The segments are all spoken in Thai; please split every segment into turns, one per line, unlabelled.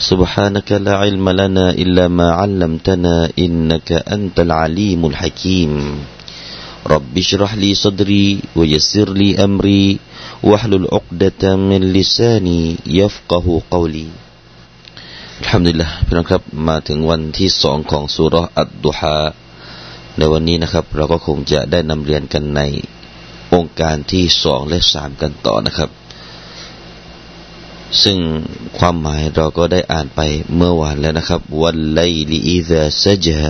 سبحانك لا علم لنا إلا ما علمتنا إنك أنت العليم الحكيم رب اشرح لي صدري ويسر لي أمري واحلل عقدة من لساني يفقه قولي ทำดีละพี่น้องครับมาถึงวันที่สองของสุรอัดดุฮาในวันนี้นะครับ เราก็คงจะได้นำเรียนกันในองค์การที่สองและสามกันต่อนะครับ ซึ่งความหมายเราก็ได้อ่านไปเมื่อวานแล้วนะครับวันไลลีอิซาซจฮ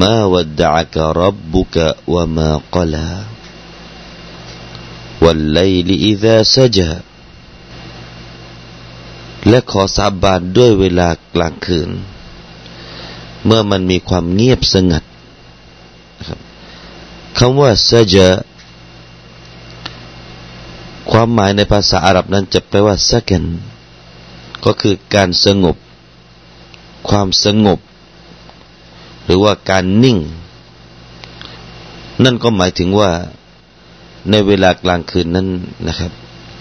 มาวัดดะกะรับบุกะวะมา q ลาวันไลลีอิซาซจฮและขอสาบานด้วยเวลากลางคืน เมื่อมันมีความเงียบสงัดคำว่าซจฮ ความหมายในภาษาอาหรับนั้นจะแปลว่าสักนก็คือการสงบ ความสงบ หรือว่าการนิ่ง นั่นก็หมายถึงว่าในเวลากลางคืนนั้นนะครับ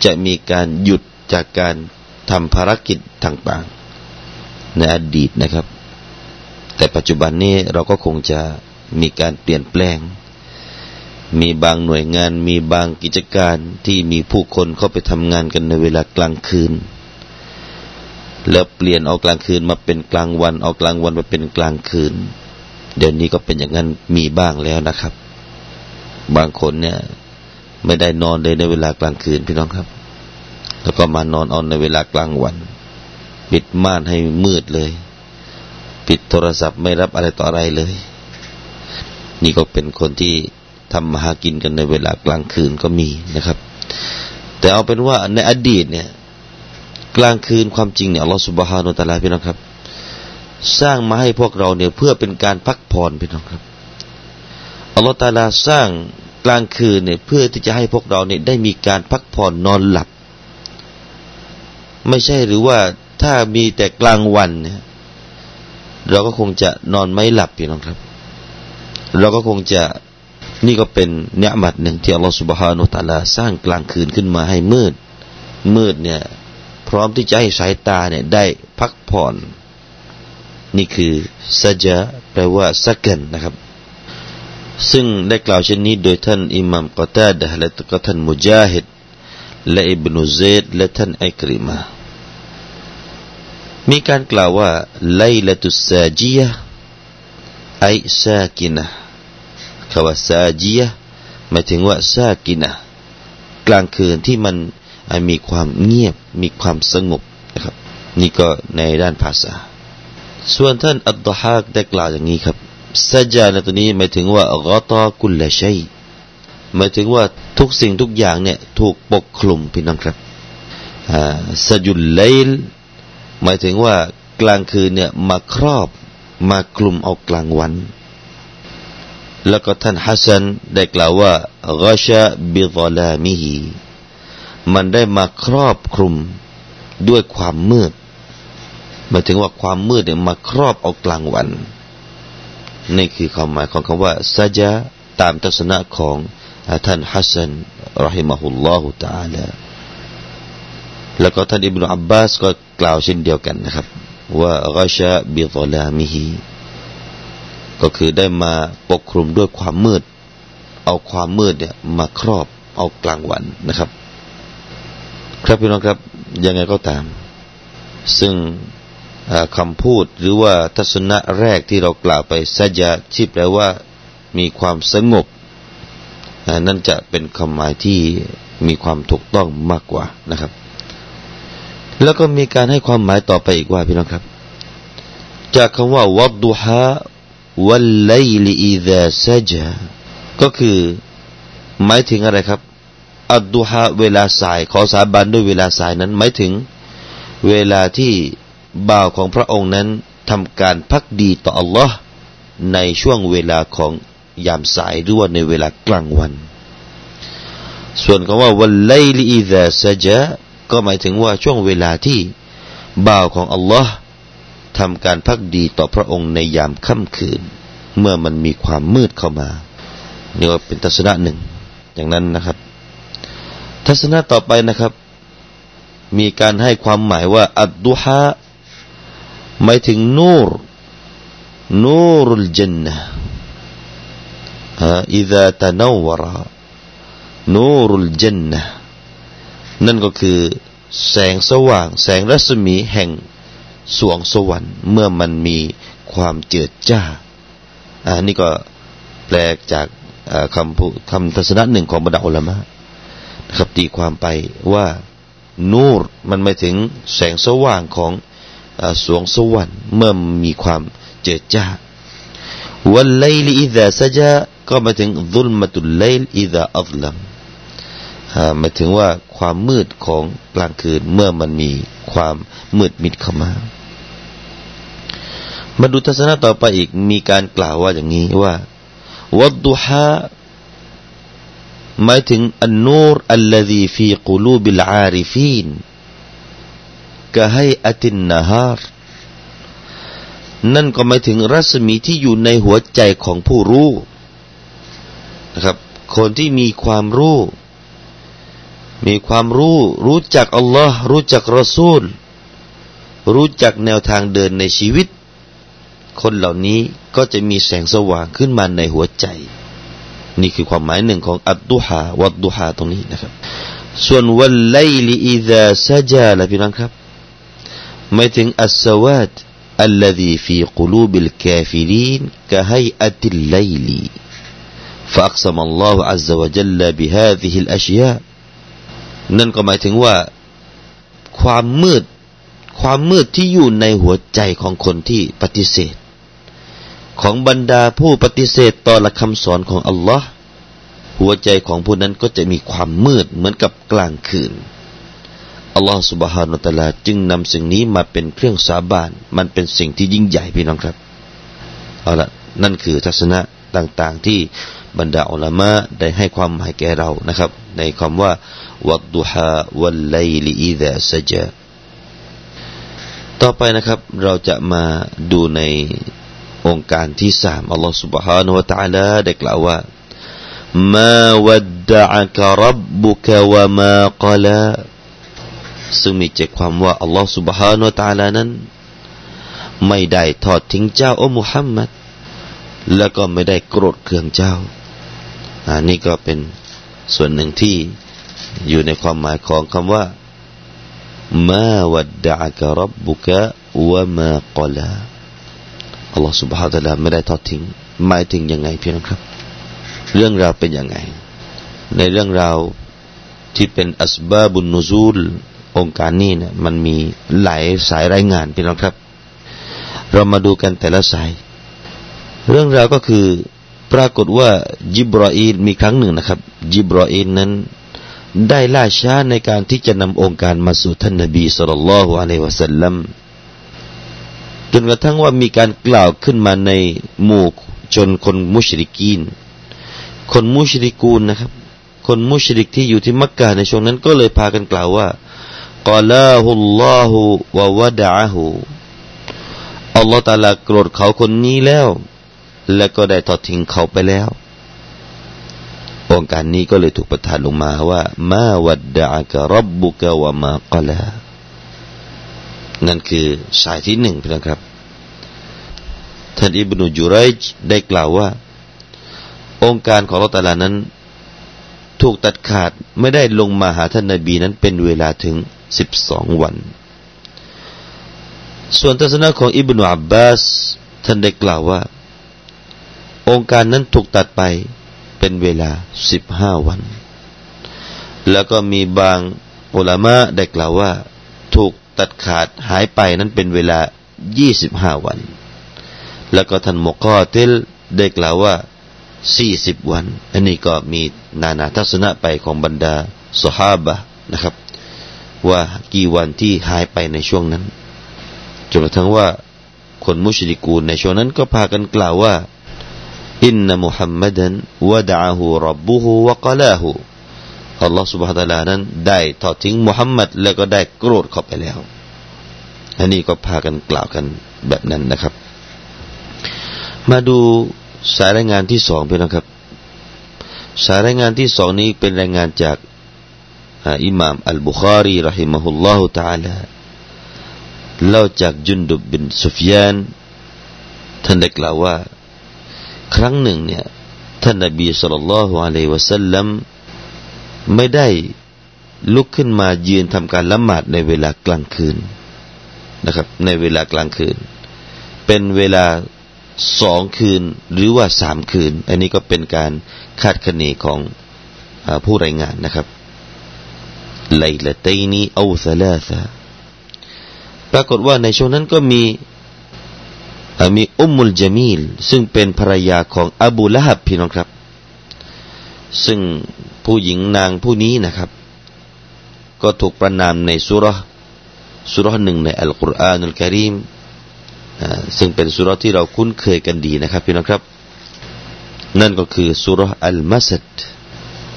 จะมีการหยุดจากการทำภารกิจต่างๆ ในอดีตนะครับ แต่ปัจจุบันนี้เราก็คงจะมีการเปลี่ยนแปลง มีบางหน่วยงานมีบางกิจการที่มีผู้คนเข้าไปทำงานกันในเวลากลางคืน แล้วเปลี่ยนเอากลางคืนมาเป็นกลางวันเอากลางวันมาเป็นกลางคืน เดี๋ยวนี้ก็เป็นอย่างนั้นมีบ้างแล้วนะครับ บางคนเนี่ย ไม่ได้นอนเลยในเวลากลางคืนพี่น้องครับ แล้วก็มานอนเอาในเวลากลางวัน ปิดม่านให้มืดเลย ปิดโทรศัพท์ไม่รับอะไรต่ออะไรเลย นี่ก็เป็นคนที่ ทำมาหากินกันในเวลากลางคืนก็มีนะครับ แต่เอาเป็นว่าในอดีตเนี่ย กลางคืนความจริงเนี่ยอัลลอฮฺสุบฮานุตะลาพี่น้องครับ สร้างมาให้พวกเราเนี่ยเพื่อเป็นการพักผ่อนพี่น้องครับอัลลอฮฺตาลาสร้างกลางคืนเนี่ยเพื่อที่จะให้พวกเราเนี่ยได้มีการพักผ่อนนอนหลับ ไม่ใช่หรือว่าถ้ามีแต่กลางวันเนี่ยเราก็คงจะนอนไม่หลับพี่น้องครับ เราก็คงจะ นี่ก็เป็นเนื้อมัดหนึ่งที่อัลลอฮฺสุบฮานุตะลาสร้างกลางคืนขึ้นมาให้มืด มืดเนี่ย พร้อมที่จะให้สายตาเนี่ยได้พักผ่อน นี่คือสัจแปลว่าสักกันนะครับ ซึ่งได้กล่าวเช่นนี้โดยท่านอิหมัมกอตาดะและก็ท่านมุจาฮิดและอิบนุเซดและท่านอิกริมามีการกล่าวว่าไลลตุสซาจียะไอซากินะ คำว่าซาจียหมายถึงว่าซากินะกลางคืนที่มันมีความเงียบมีความสงบนะครับ นี่ก็ในด้านภาษา ส่วนท่านอัตตฮากได้กล่าวอย่างนี้ครับซาจาในตัวนี้หมายถึงว่ากตากุลละชัยหมายถึงว่าทุกสิ่งทุกอย่างเนี่ยถูกปกคลุมพี่น้องครับสจุลไลลหมายถึงว่ากลางคืนเนี่ยมาครอบมาคลุมเอากลางวัน แล้วก็ท่านฮัสซันได้กล่าวว่ากชะบิซลามิฮีมันได้มาครอบคลุมด้วยความมืดหมายถึงว่าความมืดเนี่ยมาครอบเอากลางวัน นี่คือความหมายของคำว่าซาจาตามทัศนะของท่านฮัสซันรหิมะฮุลลอฮุตาลาแล้วก็ท่านอิบนุอับบาสก็กล่าวเช่นเดียวกันนะครับว่ากชะบิซลามิฮี ก็คือได้มาปกคลุมด้วยความมืด เอาความมืดเนี่ยมาครอบเอากลางวันนะครับ ครับพี่น้องครับยังไงก็ตาม ซึ่งคำพูดหรือว่าทัศนะแรกที่เรากล่าวไปสัจจะที่แปลว่ามีความสงบนั่นจะเป็นคำหมายที่มีความถูกต้องมากกว่านะครับ แล้วก็มีการให้ความหมายต่อไปอีกว่าพี่น้องครับ จากคำว่าวัดดุฮา วัลไลลีอิซาซจาก็คือหมายถึงอะไรครับ อัดดุฮาเวลาสาย ขอสาบานด้วยเวลาสายนั้น หมายถึง เวลาที่บ่าวของพระองค์นั้นทำการพักดีต่ออัลลอฮ์ในช่วงเวลาของยามสายหรือว่าในเวลากลางวัน ส่วนคำว่าวันไลลีอิซาซะจาก็หมายถึงว่าช่วงเวลาที่บ่าวของอัลลอฮ์ ทำการพักดีต่อพระองค์ในยามค่ำคืน เมื่อมันมีความมืดเข้ามานี่ว่าเป็นทัศนะหนึ่งอย่างนั้นนะครับ ทัศนะต่อไปนะครับ มีการให้ความหมายว่า อัดดุฮะหมายถึงนูรนูรุลจันนะฮะอิดะตะนวระนูรุลจันนะนั่นก็คือแสงสว่าง แสงรัศมีแห่ง สวงสวรรค์ เมื่อมันมีความเจิดจ้าอ่านี่ก็แปลจากคำพูคำทัศนะหนึ่งของบรรดาอัลลามะนะครับตีความไปว่า นูรมันหมายถึงแสงสว่างของสวงสวรรค์เมื่อมีความเจิดจ้าวันไลลีอิดะซะจาก็มาถึงดุลมตุลไลลอิดะอัลลัม หมายถึงว่าความมืดของกลางคืนเมื่อมันมีความมืดมิดเข้ามา มาดูทัศนะต่อไปอีกมีการกล่าวว่าอย่างนี้ว่าวัดดุฮาหมายถึงอันนูรอัลลซีฟีกุลูบิลอาริฟีนกะให้อตินนาฮารนั่นก็หมายถึงรัศมีที่อยู่ในหัวใจของผู้รู้นะครับ คนที่มีความรู้ มีความรู้ รู้จักอัลลอฮ์รู้จักรอซูล รู้จักแนวทางเดินในชีวิต คนเหล่านี้ก็จะมีแสงสว่างขึ้นมาในหัวใจ นี่คือความหมายหนึ่งของอัดดุฮาวัดดุฮาตรงนี้นะครับ ส่วนวันไลลีอิดาซาจาละพี่น้องครับหมายถึงอัสสวาด الذي في قلوب الكافرين كهيئة الليل فأقسم الله عز وجل بهذه الأشياء นั่นก็หมายถึงว่าความมืด ความมืดที่อยู่ในหัวใจของคนที่ปฏิเสธ ของบรรดาผู้ปฏิเสธต่อหลักคำสอนของอัลลอฮ์หัวใจของผู้นั้นก็จะมีความมืดเหมือนกับกลางคืนอัลลอฮฺสุบฮานุตะลาจึงนำสิ่งนี้มาเป็นเครื่องสาบาน มันเป็นสิ่งที่ยิ่งใหญ่พี่น้องครับเอาละนั่นคือทัศนะต่างๆที่ บรรดาอัลลามะได้ให้ความหมายแก่เรานะครับ ในคำว่าวัดดุฮาวัลไลลีอิดะซจาต่อไปนะครับ เราจะมาดูในองค์การที่สามอัลลอฮฺ سبحانه และ تعالى ได้กล่าวว่า ما ودعك ربك وما قلى ซึ่งมีใจความว่าอัลลอฮฺสุบฮานาตาลานั้น ไม่ได้ทอดทิ้งเจ้าอัมุฮัมมัดแล้วก็ไม่ได้โกรธเคืองเจ้า อันนี้ก็เป็นส่วนหนึ่งที่อยู่ในความหมายของคำว่ามาวัดดะกรับบุกะวะมากลาอัลลอฮฺสุบฮานาตาลาไม่ได้ทอดทิ้งหมายถึงยังไงพี่น้องครับ เรื่องราวเป็นยังไง ในเรื่องราวที่เป็นอัสบาบุนนูซูลองค์การนี้เนี่ยมันมีหลายสายรายงานพี่น้องครับ เรามาดูกันแต่ละสาย เรื่องราวก็คือ ปรากฏว่าจิบรออีนมีครั้งหนึ่งนะครับ จิบรออีนนั้น ได้ล่าช้าในการที่จะนำองค์การมาสู่ท่านนบีสุลต่านละฮ์อะลัยวะสัลลัมจนกระทั่งว่ามีการกล่าวขึ้นมาในหมู่ชนคนมุชริกีน คนมุชริกูนนะครับ คนมุชริกที่อยู่ที่มักกะในช่วงนั้นก็เลยพากันกล่าวว่ากอลาฮุลลอฮุวะวะดะฮูอัลลอฮฺตาลาโกรธเขาคนนี้แล้ว และก็ได้ทอดทิ้งเขาไปแล้ว องค์การนี้ก็เลยถูกประทานลงมาว่า มาวัดดะกะรับบุกะวะมากลานั่นคือสายที่หนึ่งนะครับ ท่านอิบนุจุไรจได้กล่าวว่า องค์การของอัลอตาลานั้น ถูกตัดขาดไม่ได้ลงมาหาท่านนาบีนั้นเป็นเวลาถึงสิบสองวัน ส่วนทัศนะของอิบนุอับบาสท่านได้กล่าวว่า องค์การนั้นถูกตัดไปเป็นเวลาสิบห้าวัน แล้วก็มีบางอุลามะได้กล่าวว่า ถูกตัดขาดหายไปนั้นเป็นเวลายี่สิบห้าวัน แล้วก็ท่านมกอติลได้กล่าวว่าสี่สิบวัน อันนี้ก็มีนานาทัศนะไปของบรรดาสฮาบะนะครับ ว่ากี่วันที่หายไปในช่วงนั้นจนกระทั่งว่าคนมุชริกูนในช่วงนั้นก็พากันกล่าวว่า อินนมุฮัมมัดันวะดะฮูรับบุฮูวะกลาฮูอัลลอฮฺ سبحانه และ تعالى นั้นได้ทอดทิ้งมุฮัมมัดแล้วก็ได้โกรธเข้าไปแล้วอันนี้ก็พากันกล่าวกันแบบนั้นนะครับ มาดูสายรายงานที่สองไปนะครับ สายรายงานที่สองนี้เป็นรายงานจากอิหม่ามอัลบุคารีรหิมะฮุลลอฮุ تعالى เล่าจากจุนดุบบินซุฟยานท่านได้กล่าวว่า ครั้งหนึ่งเนี่ยท่านนบีสุลต่านละฮ์อะลัยวะสัลลัมไม่ได้ลุกขึ้นมายืนทำการละหมาดในเวลากลางคืนนะครับ ในเวลากลางคืน เป็นเวลาสองคืนหรือว่าสามคืน อันนี้ก็เป็นการคาดคะเนของผู้รายงานนะครับไลละตนีเอาซาลาซาปรากฏว่าในช่วงนั้นก็มี มีอุมมุลจามีลซึ่งเป็นภรรยาของอบูละฮับพี่น้องครับ ซึ่งผู้หญิงนางผู้นี้นะครับ ก็ถูกประนามในสุรสุรหนึ่งในอัลกุรอานุลกิริมซึ่งเป็นสุรที่เราคุ้นเคยกันดีนะครับพี่น้องครับ นั่นก็คือสุรอัลมัสด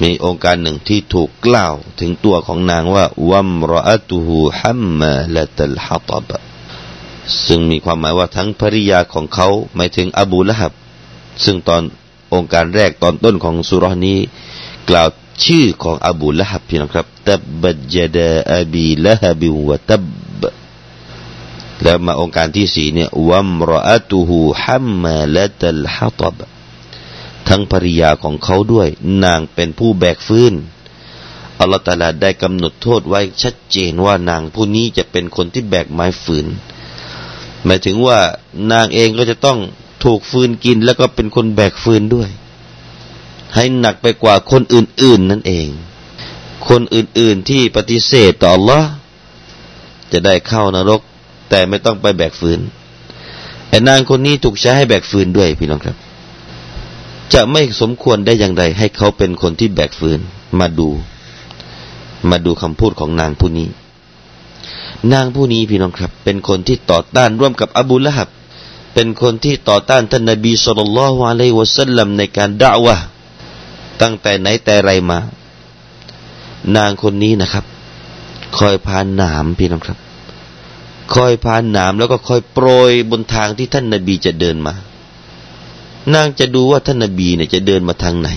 มีองค์การหนึ่งที่ถูกกล่าวถึงตัวของนางว่าวัมรอตุฮูฮัมมาละตัลฮัตบ ซึ่งมีความหมายว่าทั้งภริยาของเขาหมายถึงอบูละฮับ ซึ่งตอนองค์การแรกตอนต้นของสุรนี้ กล่าวชื่อของอบูละฮับพี่น้องครับตับบัจดาอบีละฮับิวะตับแล้วมาองค์การที่สี่เนี่ยวัมรอตุฮูฮัมมาละตัลฮัตบทั้งภริยาของเขาด้วย นางเป็นผู้แบกฟื้นอัลลอฮฺตาลาได้กำหนดโทษไว้ชัดเจนว่านางผู้นี้จะเป็นคนที่แบกไม้ฝืน หมายถึงว่านางเองก็จะต้องถูกฟืนกิน แล้วก็เป็นคนแบกฟืนด้วย ให้หนักไปกว่าคนอื่น ๆ นั่นเอง คนอื่น ๆ ที่ปฏิเสธต่อ Allah จะได้เข้านรก แต่ไม่ต้องไปแบกฟืนไอ้นางคนนี้ถูกใช้ให้แบกฟืนด้วยพี่น้องครับ จะไม่สมควรได้อย่างใดให้เขาเป็นคนที่แบกฟืน มาดู มาดูคำพูดของนางผู้นี้ นางผู้นี้พี่น้องครับ เป็นคนที่ต่อต้านร่วมกับอบูละฮับ เป็นคนที่ต่อต้านท่านนบีสุลต่านละฮ์อะลัยวะสัลลัมในการด่าวะตั้งแต่ไหนแต่ไรมา นางคนนี้นะครับ คอยพานหนามพี่น้องครับ คอยพานหนามแล้วก็คอยโปรยบนทางที่ท่านนบีจะเดินมา นางจะดูว่าท่านนบีเนี่ยจะเดินมาทางไหน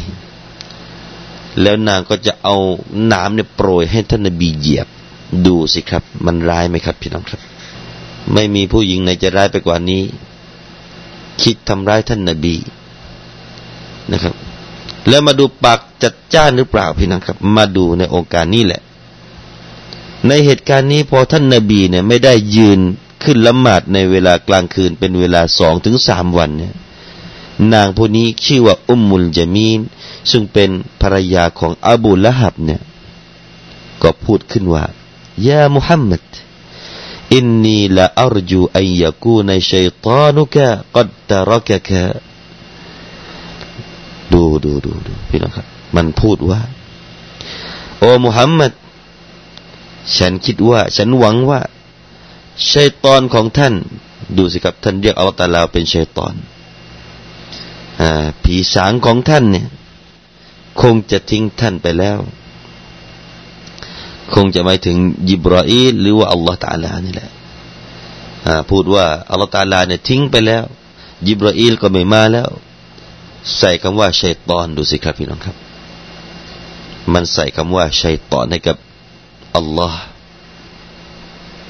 แล้วนางก็จะเอาหน้ำเนี่ยโปรยให้ท่านนบีเหยียบ ดูสิครับ มันร้ายไหมครับ พี่น้องครับ ไม่มีผู้หญิงไหนจะร้ายไปกว่านี้ คิดทำร้ายท่านนบีนะครับ แล้วมาดูปากจัดจ้านหรือเปล่าพี่น้องครับ มาดูในองค์การนี้แหละ ในเหตุการณ์นี้พอท่านนบีเนี่ย ไม่ได้ยืนขึ้นละหมาดในเวลากลางคืนเป็นเวลาสองถึงสามวันเนี่ยนางผู้นี้ชื่อว่าอุมมุลจามีน ซึ่งเป็นภรรยาของอบูละฮับเนี่ย ก็พูดขึ้นว่า ยามุฮัมมัดอินนีละอัรจูอันยากูนชัยตานุกะกัดตรักกะดูดูดูดูพี่น้องครับ มันพูดว่า โอ้มุฮัมมัดฉันคิดว่า ฉันหวังว่าชัยตอนของท่าน ดูสิครับท่านเรียกอัลลอฮฺตาลาเป็นชัยตอนผีสางของท่านเนี่ย คงจะทิ้งท่านไปแล้ว คงจะหมายถึงยิบราอีหรือว่าอัลลอฮฺตาลานี่แหละพูดว่าอัลลอฮฺตาลาเนี่ยทิ้งไปแล้ว ยิบราอีลก็ไม่มาแล้ว ใส่คำว่าชัยตอนดูสิครับพี่น้องครับ มันใส่คำว่าชัยตอนให้กับอัลลอฮ์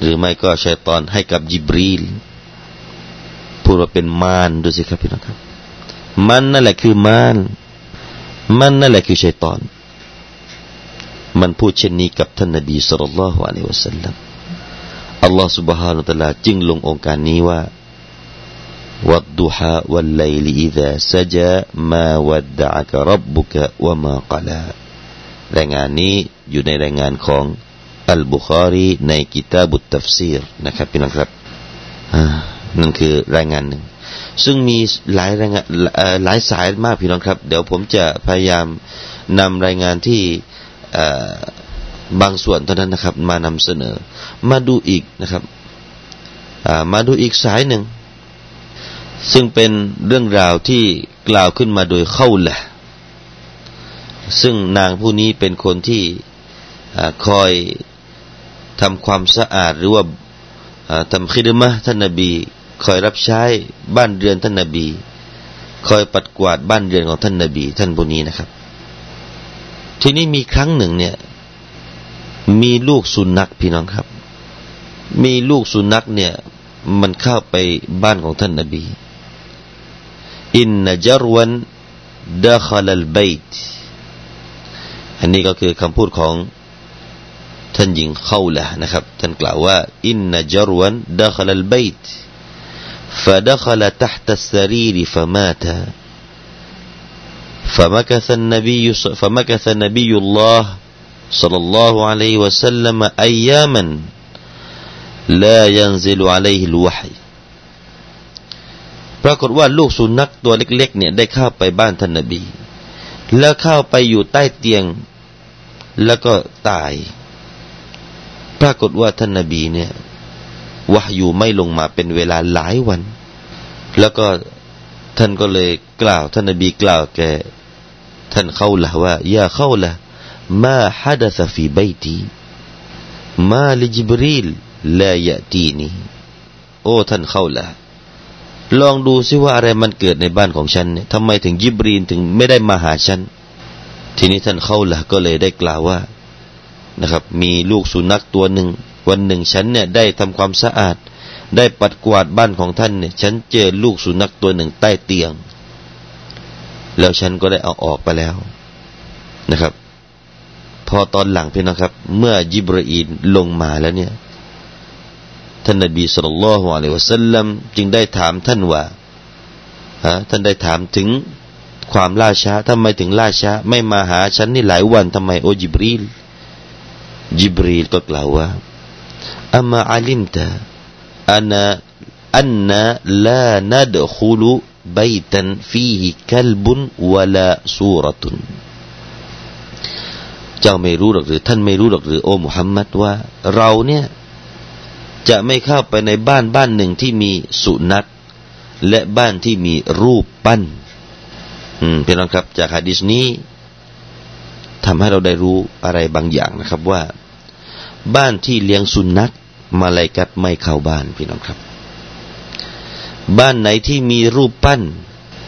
หรือไม่ก็ชัยตอนให้กับยิบรีลพูดว่าเป็นมารดูสิครับพี่น้องครับ มันนั่นแหละคือมารมันนั่นแหละคือชัยตอน มันพูดเช่นนี้กับท่านนบีสุลต่านละฮ์อะลัยวะสัลลัมอัลลอฮ์ سبحانه และ تعالى จึงลงองค์การนี้ว่าวัดดุฮะวัลไลลีอิดะซะจามาวัดดะกะรับบุกะวะมากลารายงานนี้อยู่ในรายงานของอัลบุคารีในกิตาบุตตัฟซีรนะครับพี่น้องครับนั่นคือรายงานหนึ่งซึ่งมีหลายรายงานหลายสายมากพี่น้องครับ เดี๋ยวผมจะพยายามนำรายงานที่ บางส่วนเท่านั้นนะครับ มานำเสนอ มาดูอีกนะครับมาดูอีกสายหนึ่ง ซึ่งเป็นเรื่องราวที่กล่าวขึ้นมาโดยเข้าแหละ ซึ่งนางผู้นี้เป็นคนที่คอยทำความสะอาดหรือว่าทำคิดมะท่านนบี คอยรับใช้บ้านเรือนท่านนบี คอยปัดกวาดบ้านเรือนของท่านนบี ท่านผู้นี้นะครับ ทีนี้มีครั้งหนึ่งเนี่ย มีลูกสุนัขพี่น้องครับ มีลูกสุนัขเนี่ย มันเข้าไปบ้านของท่านนบีอินนจรวันดาขลัลบตอันนี้ก็คือคำพูดของท่านหญิงเข้าละนะครับท่านกล่าวว่าอินนจรวันดาขลัลบต فدخل تحت السرير فمات فمكث النبي فمكث نبي الله صلى الله عليه وسلم أياما لا ينزل عليه الوحي ปรากฏว่าลูกสุนัขตัวเล็ก ๆ เนี่ยได้เข้าไปบ้านท่านนบี แล้วเข้าไปอยู่ใต้เตียง แล้วก็ตาย ปรากฏว่าท่านนบีเนี่ยวะอยู่ไม่ลงมาเป็นเวลาหลายวัน แล้วก็ท่านก็เลยกล่าวท่านนบีกล่าวแก ท่านเข้าละว่ายาเข้าละมาฮัดสฟีบตีมาลิจิบรีลลายะตีนีโอ้ท่านเข้าละลองดูซิว่าอะไรมันเกิดในบ้านของฉันเนี่ยทำไมถึงยิบรีนถึงไม่ได้มาหาฉัน ทีนี้ท่านเข้าละก็เลยได้กล่าวว่านะครับ มีลูกสุนัขตัวหนึ่ง วันหนึ่งฉันเนี่ยได้ทำความสะอาด ได้ปัดกวาดบ้านของท่านเนี่ย ฉันเจอลูกสุนัขตัวหนึ่งใต้เตียง แล้วฉันก็ได้เอาออกไปแล้วนะครับ พอตอนหลังพี่นะครับ เมื่อยิบรีนลงมาแล้วเนี่ย ท่านนบีสุลต่านละฮ์อะลัยวะสัลลัมจึงได้ถามท่านว่าฮะท่านได้ถามถึงความล่าช้าทำไมถึงล่าช้า ไม่มาหาฉันนี่หลายวันทำไมโอจิบรีลจิบรีลก็กล่าวว่าอัมาอัลิมตะอันอันนลานัดคุลุ บยตันฟีฮิคัลบุนวะลาซูรตุนเจ้าไม่รู้หรอกหรือ ท่านไม่รู้หรอกหรือโอ้มุฮัมมัดว่า เราเนี่ย จะไม่เข้าไปในบ้านบ้านหนึ่งที่มีสุนัขและบ้านที่มีรูปปั้น อืมพี่น้องครับ จากฮะดิษนี้ทำให้เราได้รู้อะไรบางอย่างนะครับว่า บ้านที่เลี้ยงสุนัขมาลายกัดไม่เข้าบ้านพี่น้องครับ บ้านไหนที่มีรูปปั้น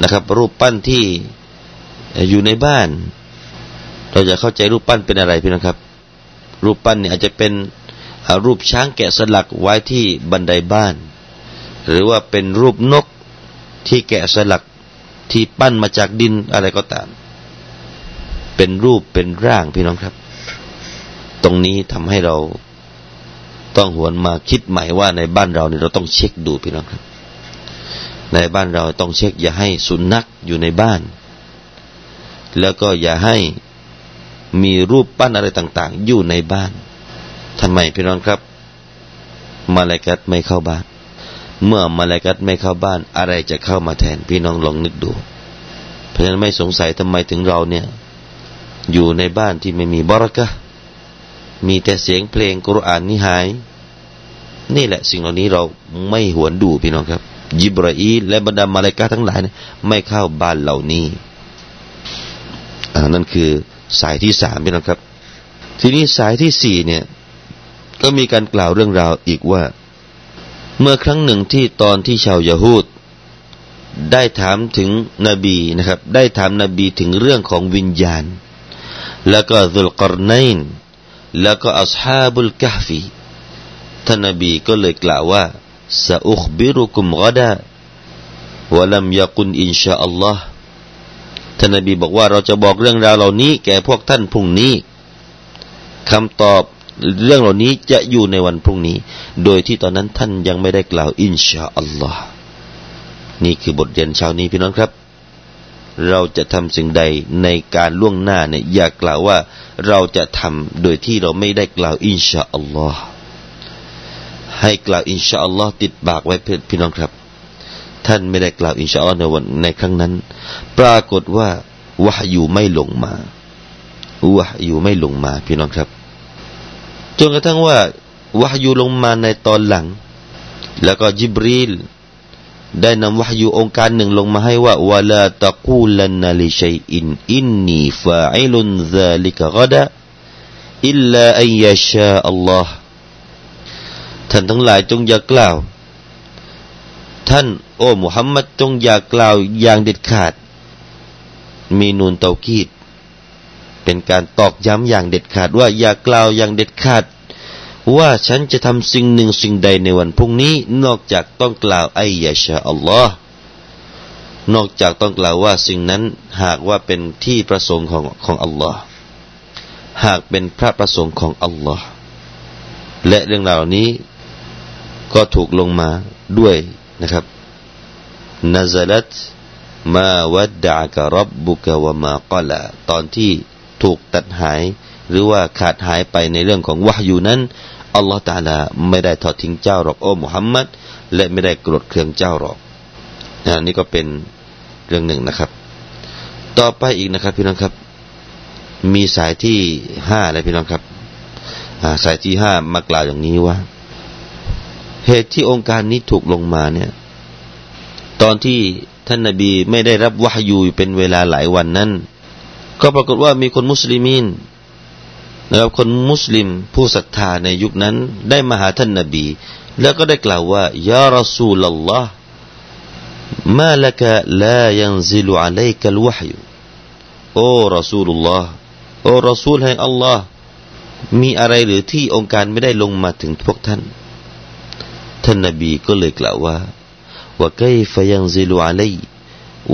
นะครับ รูปปั้นที่อยู่ในบ้าน เราจะเข้าใจรูปปั้นเป็นอะไรพี่น้องครับ รูปปั้นเนี่ยอาจจะเป็นรูปช้างแกะสลักไว้ที่บันไดบ้าน หรือว่าเป็นรูปนกที่แกะสลักที่ปั้นมาจากดินอะไรก็ตาม เป็นรูปเป็นร่างพี่น้องครับ ตรงนี้ทำให้เราต้องหวนมาคิดใหม่ว่าในบ้านเราเนี่ยเราต้องเช็คดูพี่น้องครับ ในบ้านเราต้องเช็คอย่าให้สุนัขอยู่ในบ้าน แล้วก็อย่าให้มีรูปปั้นอะไรต่าง ๆ อยู่ในบ้านทำไมพี่น้องครับ มาลากัดไม่เข้าบ้าน เมื่อมาลากัดไม่เข้าบ้าน อะไรจะเข้ามาแทน พี่น้องลองนึกดู เพราะฉะนั้นไม่สงสัยทำไมถึงเราเนี่ย อยู่ในบ้านที่ไม่มีบรักะมีแต่เสียงเพลงกุรอานนิหาย นี่แหละสิ่งเหล่านี้เราไม่หวนดูพี่น้องครับ ยิบรอีและบรรดามาลายกาทั้งหลายไม่เข้าบ้านเหล่านี้อ่านั่นคือสายที่สามพี่น้องครับ ทีนี้สายที่สี่เนี่ย ก็มีการกล่าวเรื่องราวอีกว่า เมื่อครั้งหนึ่งที่ตอนที่ชาวยาฮูดได้ถามถึงนบีนะครับ ได้ถามนบีถึงเรื่องของวิญญาณ แล้วก็ซุลกรนัยนแล้วก็อัศฮาบุลกะฟีท่านนบีก็เลยกล่าวว่า سأخبركم غدا ولم يقل إن شاء اللهท่านนบีบอกว่าเราจะบอกเรื่องราวเหล่านี้ แก่พวกท่านพรุ่งนี้คำตอบเรื่องเหล่านี้จะอยู่ในวันพรุ่งนี้ โดยที่ตอนนั้นท่านยังไม่ได้กล่าวอินชาอัลลอฮ์นี่คือบทเรียนเช้านี้พี่น้องครับ เราจะทำสิ่งใดในการล่วงหน้าเนี่ยอย่ากล่าวว่าเราจะทำโดยที่เราไม่ได้กล่าวอินชาอัลลอฮ์ ให้กล่าวอินชาอัลลอฮ์ติดปากไว้เลยพี่น้องครับ ท่านไม่ได้กล่าวอินชาอัลลอฮ์ในวันในครั้งนั้น ปรากฏว่าวะฮยูไม่ลงมาวะฮยูไม่ลงมาพี่น้องครับจนกระทั่งว่าวะฮยูลงมาในตอนหลัง แล้วก็จิบรีลได้นำวะฮยูโองการหนึ่งลงมาให้ว่าولا تقولن لشيء إني فاعل ذلك غداอิลลาอัยยาชาอัลลอฮ์ ท่านทั้งหลายจงอย่ากล่าว ท่านโอ้มุฮัมมัดจงอย่ากล่าวอย่างเด็ดขาด มีนูนเตากีดเป็นการตอกย้ำอย่างเด็ดขาดว่าอย่ากล่าวอย่างเด็ดขาด ว่าฉันจะทำสิ่งหนึ่งสิ่งใดในวันพรุ่งนี้ นอกจากต้องกล่าวไอยาชาอัลลอฮ์นอกจากต้องกล่าวว่าสิ่งนั้นหากว่าเป็นที่ประสงค์ของของอัลลอฮ์หากเป็นพระประสงค์ของอัลลอฮ์และเรื่องรานี้ ก็ถูกลงมาด้วยนะครับนาซาลัตมาวัดดะกะรับบุกะวะมากละตอนที่ถูกตัดหาย หรือว่าขาดหายไปในเรื่องของวะฮยูนั้นอัลลอฮฺตาลาไม่ได้ทอดทิ้งเจ้าหรอกโอ้มุฮัมมัดและไม่ได้โกรธเคืองเจ้าหรอกนะนี่ก็เป็นเรื่องหนึ่งนะครับ ต่อไปอีกนะครับ พี่น้องครับ มีสายที่ห้าเลยพี่น้องครับสายที่ห้ามากล่าวอย่างนี้ว่า เหตุที่องค์การนี้ถูกลงมาเนี่ย ตอนที่ท่านนาบีไม่ได้รับวะฮยูเป็นเวลาหลายวันนั้น ก็ปรากฏว่ามีคนมุสลิมินนะครับคนมุสลิมผู้ศรัทธาในยุคนั้น ได้มาหาท่านนาบี แล้วก็ได้กล่าวว่ายารอซูลลอฮ์มาลกะลายันซิลุอะลัยกัลวะฮยูโอ้รอซูลุลลอฮ์โอ้รอซูลแห่งอัลลอฮ์มีอะไรหรือที่องค์การไม่ได้ลงมาถึงพวกท่าน ท่านนบีก็เลยกล่าวว่าว่าไกฟยังซิลุอะลัย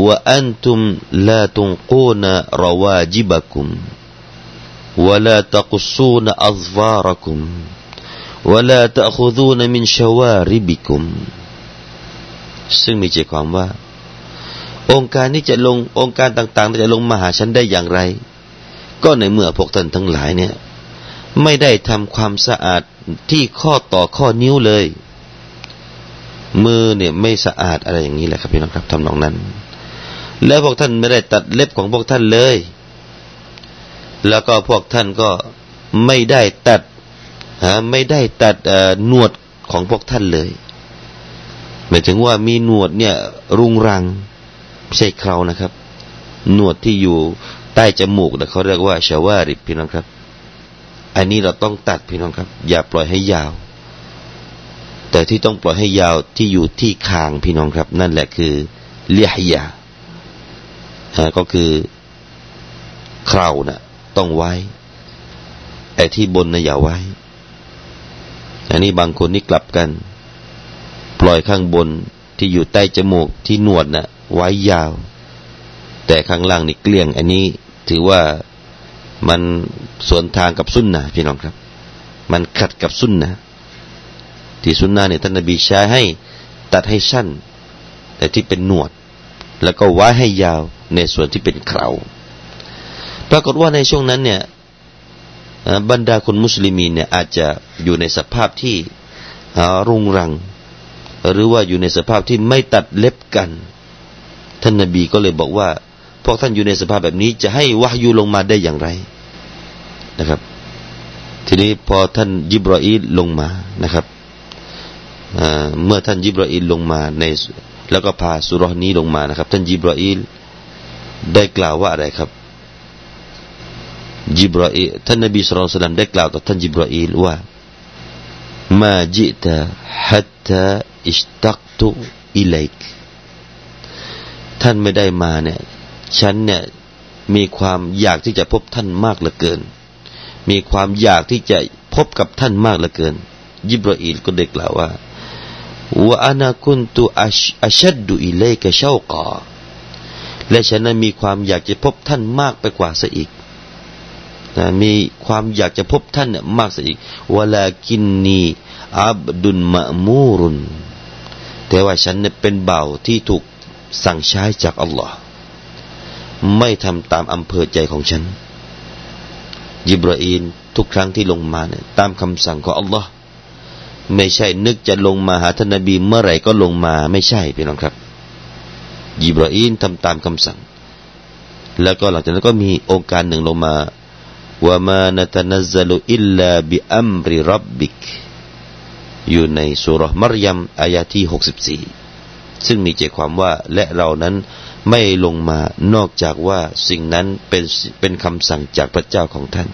ว่าอันตุมลาตุนกูนรวาจิบกุม ولا تقصون أظفاركم ولا تأخذون من شواربكم ซึ่งมีใจความว่า องค์การนี้จะลงองค์การต่างๆจะลงมาหาฉันได้อย่างไร ก็ในเมื่อพวกท่านทั้งหลายเนี่ย ไม่ได้ทำความสะอาดที่ข้อต่อข้อนิ้วเลย มือเนี่ยไม่สะอาดอะไรอย่างนี้แหละครับพี่น้องครับทำนองนั้น แล้วพวกท่านไม่ได้ตัดเล็บของพวกท่านเลย แล้วก็พวกท่านก็ไม่ได้ตัดไม่ได้ตัดหนวดของพวกท่านเลยหมายถึงว่ามีหนวดเนี่ย รุงรังไม่ใช่เครานะครับ หนวดที่อยู่ใต้จมูกแต่เขาเรียกว่าชาวาริบพี่น้องครับ อันนี้เราต้องตัดพี่น้องครับ อย่าปล่อยให้ยาว แต่ที่ต้องปล่อยให้ยาวที่อยู่ที่คางพี่น้องครับ นั่นแหละคือเลียยาก็คือเครานะ่ะ ต้องไว้ไอ้ที่บนนะอย่าไว้ อันนี้บางคนนี่กลับกัน ปล่อยข้างบนที่อยู่ใต้จมูกที่หนวดนะ่ะ ไว้ยาว แต่ข้างล่างนี่เกลี้ยง อันนี้ถือว่ามันสวนทางกับสุนนะพี่น้องครับ มันขัดกับสุนนะ ที่สุนนะเนี่ยท่านนบีใช้ให้ตัดให้สั้น แต่ที่เป็นหนวด แล้วก็ไว้ให้ยาวในส่วนที่เป็นเขาปรากฏว่าในช่วงนั้นเนี่ยบรรดาคนมุสลิมีเนี่ยอาจจะอยู่ในสภาพที่รุงรัง หรือว่าอยู่ในสภาพที่ไม่ตัดเล็บกัน ท่านนบีก็เลยบอกว่า พวกท่านอยู่ในสภาพแบบนี้จะให้วะยูลงมาได้อย่างไรนะครับ ทีนี้พอท่านยิบรออีลลงมานะครับ เมื่อท่านยิบรออีลลงมาในแล้วก็พาสุรนี้ลงมานะครับ ท่านยิบรออีลได้กล่าวว่าอะไรครับจิบราอีท่านนบีสุลต่านได้กล่าวต่อท่านจิบราอีลว่ามาจิตะฮัตตาอิสตักตุอิเลกท่านไม่ได้มาเนี่ยฉันเนี่ยมีความอยากที่จะพบท่านมากเหลือเกิน มีความอยากที่จะพบกับท่านมากเหลือเกินยิบราอีลก็ได้กล่าวว่า ว่าอานาคุนตุอัชัดดุอิเลกเช่ากอและฉันนั้นมีความอยากจะพบท่านมากไปกว่าซะอีกนะมีความอยากจะพบท่านเนี่ยมากสิอีกวลากินนีอับดุลมะมูรุนแต่ว่าฉันเนี่ยเป็นเบาที่ถูกสั่งใช้จากอัลลอฮ์ไม่ทำตามอำเภอใจของฉันยิบราอีนทุกครั้งที่ลงมาเนี่ยตามคำสั่งของอัลลอฮ์ ไม่ใช่นึกจะลงมาหาท่านนบีเมื่อไหร่ก็ลงมาไม่ใช่พี่น้องครับยิบราอีนทำตามคำสั่ง แล้วก็หลังจากนั้นก็มีองค์การหนึ่งลงมาว่ามานัตนัซลุอิลลาบิอัมริรับบิกอยู่ในสุรมารยมอายะที่หกสิบสี่ซึ่งมีใจความว่าและเรานั้นไม่ลงมานอกจากว่าสิ่งนั้นเป็นเป็นคำสั่งจากพระเจ้าของท่าน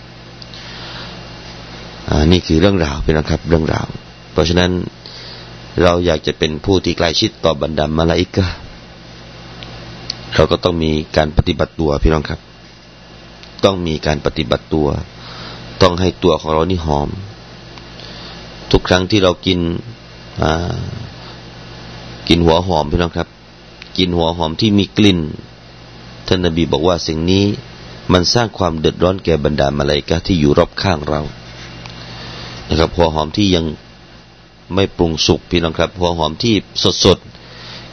นี่คือเรื่องราวเป็นนะครับเรื่องราว เพราะฉะนั้นเราอยากจะเป็นผู้ที่ใกล้ชิดต่อบรรดามาลาอิกะเราก็ต้องมีการปฏิบัติตัวพี่น้องครับ ต้องมีการปฏิบัติตัว ต้องให้ตัวของเรานี่หอม ทุกครั้งที่เรากินกินหัวหอมพี่น้องครับ กินหัวหอมที่มีกลิ่นท่านนบีบอกว่าสิ่งนี้มันสร้างความเดือดร้อนแก่บรรดามาลาอิกะที่อยู่รอบข้างเรานะครับหัวหอมที่ยัง ไม่ปรุงสุกพี่น้องครับ หัวหอมที่สดสด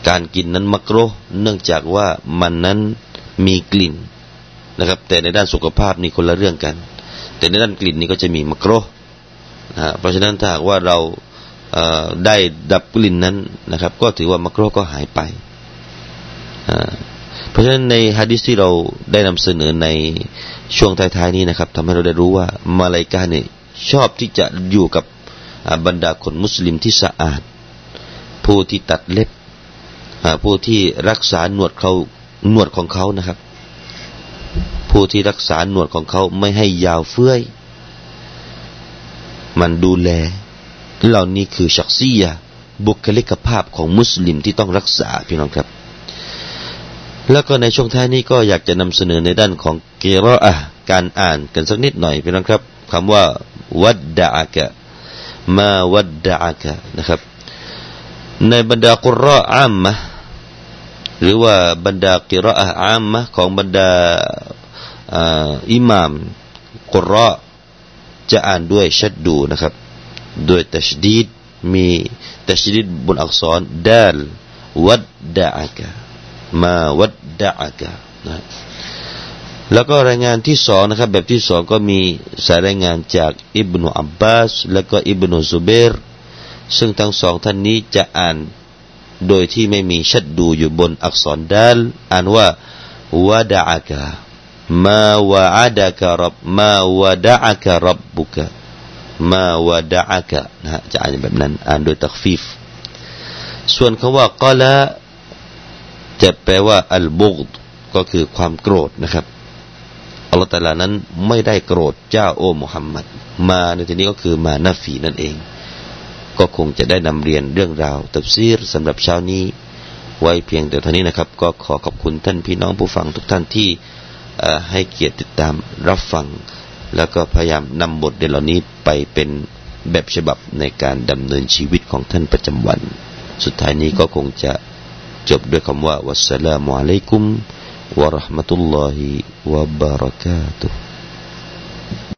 การกินนั้นมักโรเนื่องจากว่ามันนั้นมีกลิ่นนะครับ แต่ในด้านสุขภาพนี่คนละเรื่องกัน แต่ในด้านกลิ่นนี่ก็จะมีมักโรนะเพราะฉะนั้นถ้าหากว่าเราได้ดับกลิ่นนั้นนะครับ ก็ถือว่ามักโรก็หายไปเพราะฉะนั้นในฮะดิษที่เราได้นำเสนอในช่วงท้ายๆนี้นะครับทำให้เราได้รู้ว่ามาลายกาเนี่ยชอบที่จะอยู่กับ บรรดาคนมุสลิมที่สะอาด ผู้ที่ตัดเล็บผู้ที่รักษาหนวดเขาหนวดของเขานะครับ ผู้ที่รักษาหนวดของเขาไม่ให้ยาวเฟื้อย มันดูแล เหล่านี้คือชักซียบุคลิกภาพของมุสลิมที่ต้องรักษาพี่น้องครับ แล้วก็ในช่วงท้ายนี้ก็อยากจะนำเสนอในด้านของเกรออะการอ่านกันสักนิดหน่อยพี่น้องครับคำว่าวัดดะกะ มาวัดดะกะนะครับ ในบรรดากุรออามะหรือว่าบรรดากิรออามะของบรรดาอิหมามกุรอจะอ่านด้วยชัดดูนะครับ ด้วยตัชดีดมีตัชดีดบนอักษรดัลวัดดะกะมาวัดดะกะนะ แล้วก็รายงานที่สองนะครับแบบที่สองก็มีสายรายงานจากอิบนุอับบาสแล้วก็อิบนุซุเบรซึ่งทั้งสองท่านนี้จะอ่านโดยที่ไม่มีชัดดูอยู่บนอักษรดัลอ่านว่าวะดะอักะมาวะอัดะกะรับมาวะดะอักะรับบุกะมาวะดะอักะนะฮะจะอ่านแบบนั้นอ่านโดยตักฟีฟส่วนคำว่ากาละจะแปลว่าอัลบุกก็คือความโกรธนะครับ อัลลอฮฺตาลานั้นไม่ได้โกรธเจ้าโอ้มุฮัมมัดมาในที่นี้ก็คือมานาฟีนั่นเอง ก็คงจะได้นำเรียนเรื่องราวตับซีรสำหรับเช้านี้ ไว้เพียงแต่เท่านี้นะครับ ก็ขอขอบคุณท่านพี่น้องผู้ฟังทุกท่านที่ให้เกียรติติดตามรับฟัง แล้วก็พยายามนำบทเดลนี้ไปเป็นแบบฉบับในการดำเนินชีวิตของท่านประจำวัน สุดท้ายนี้ก็คงจะจบด้วยคำว่าวัสสลามุอะลัยกุม warahmatullahi wabarakatuh.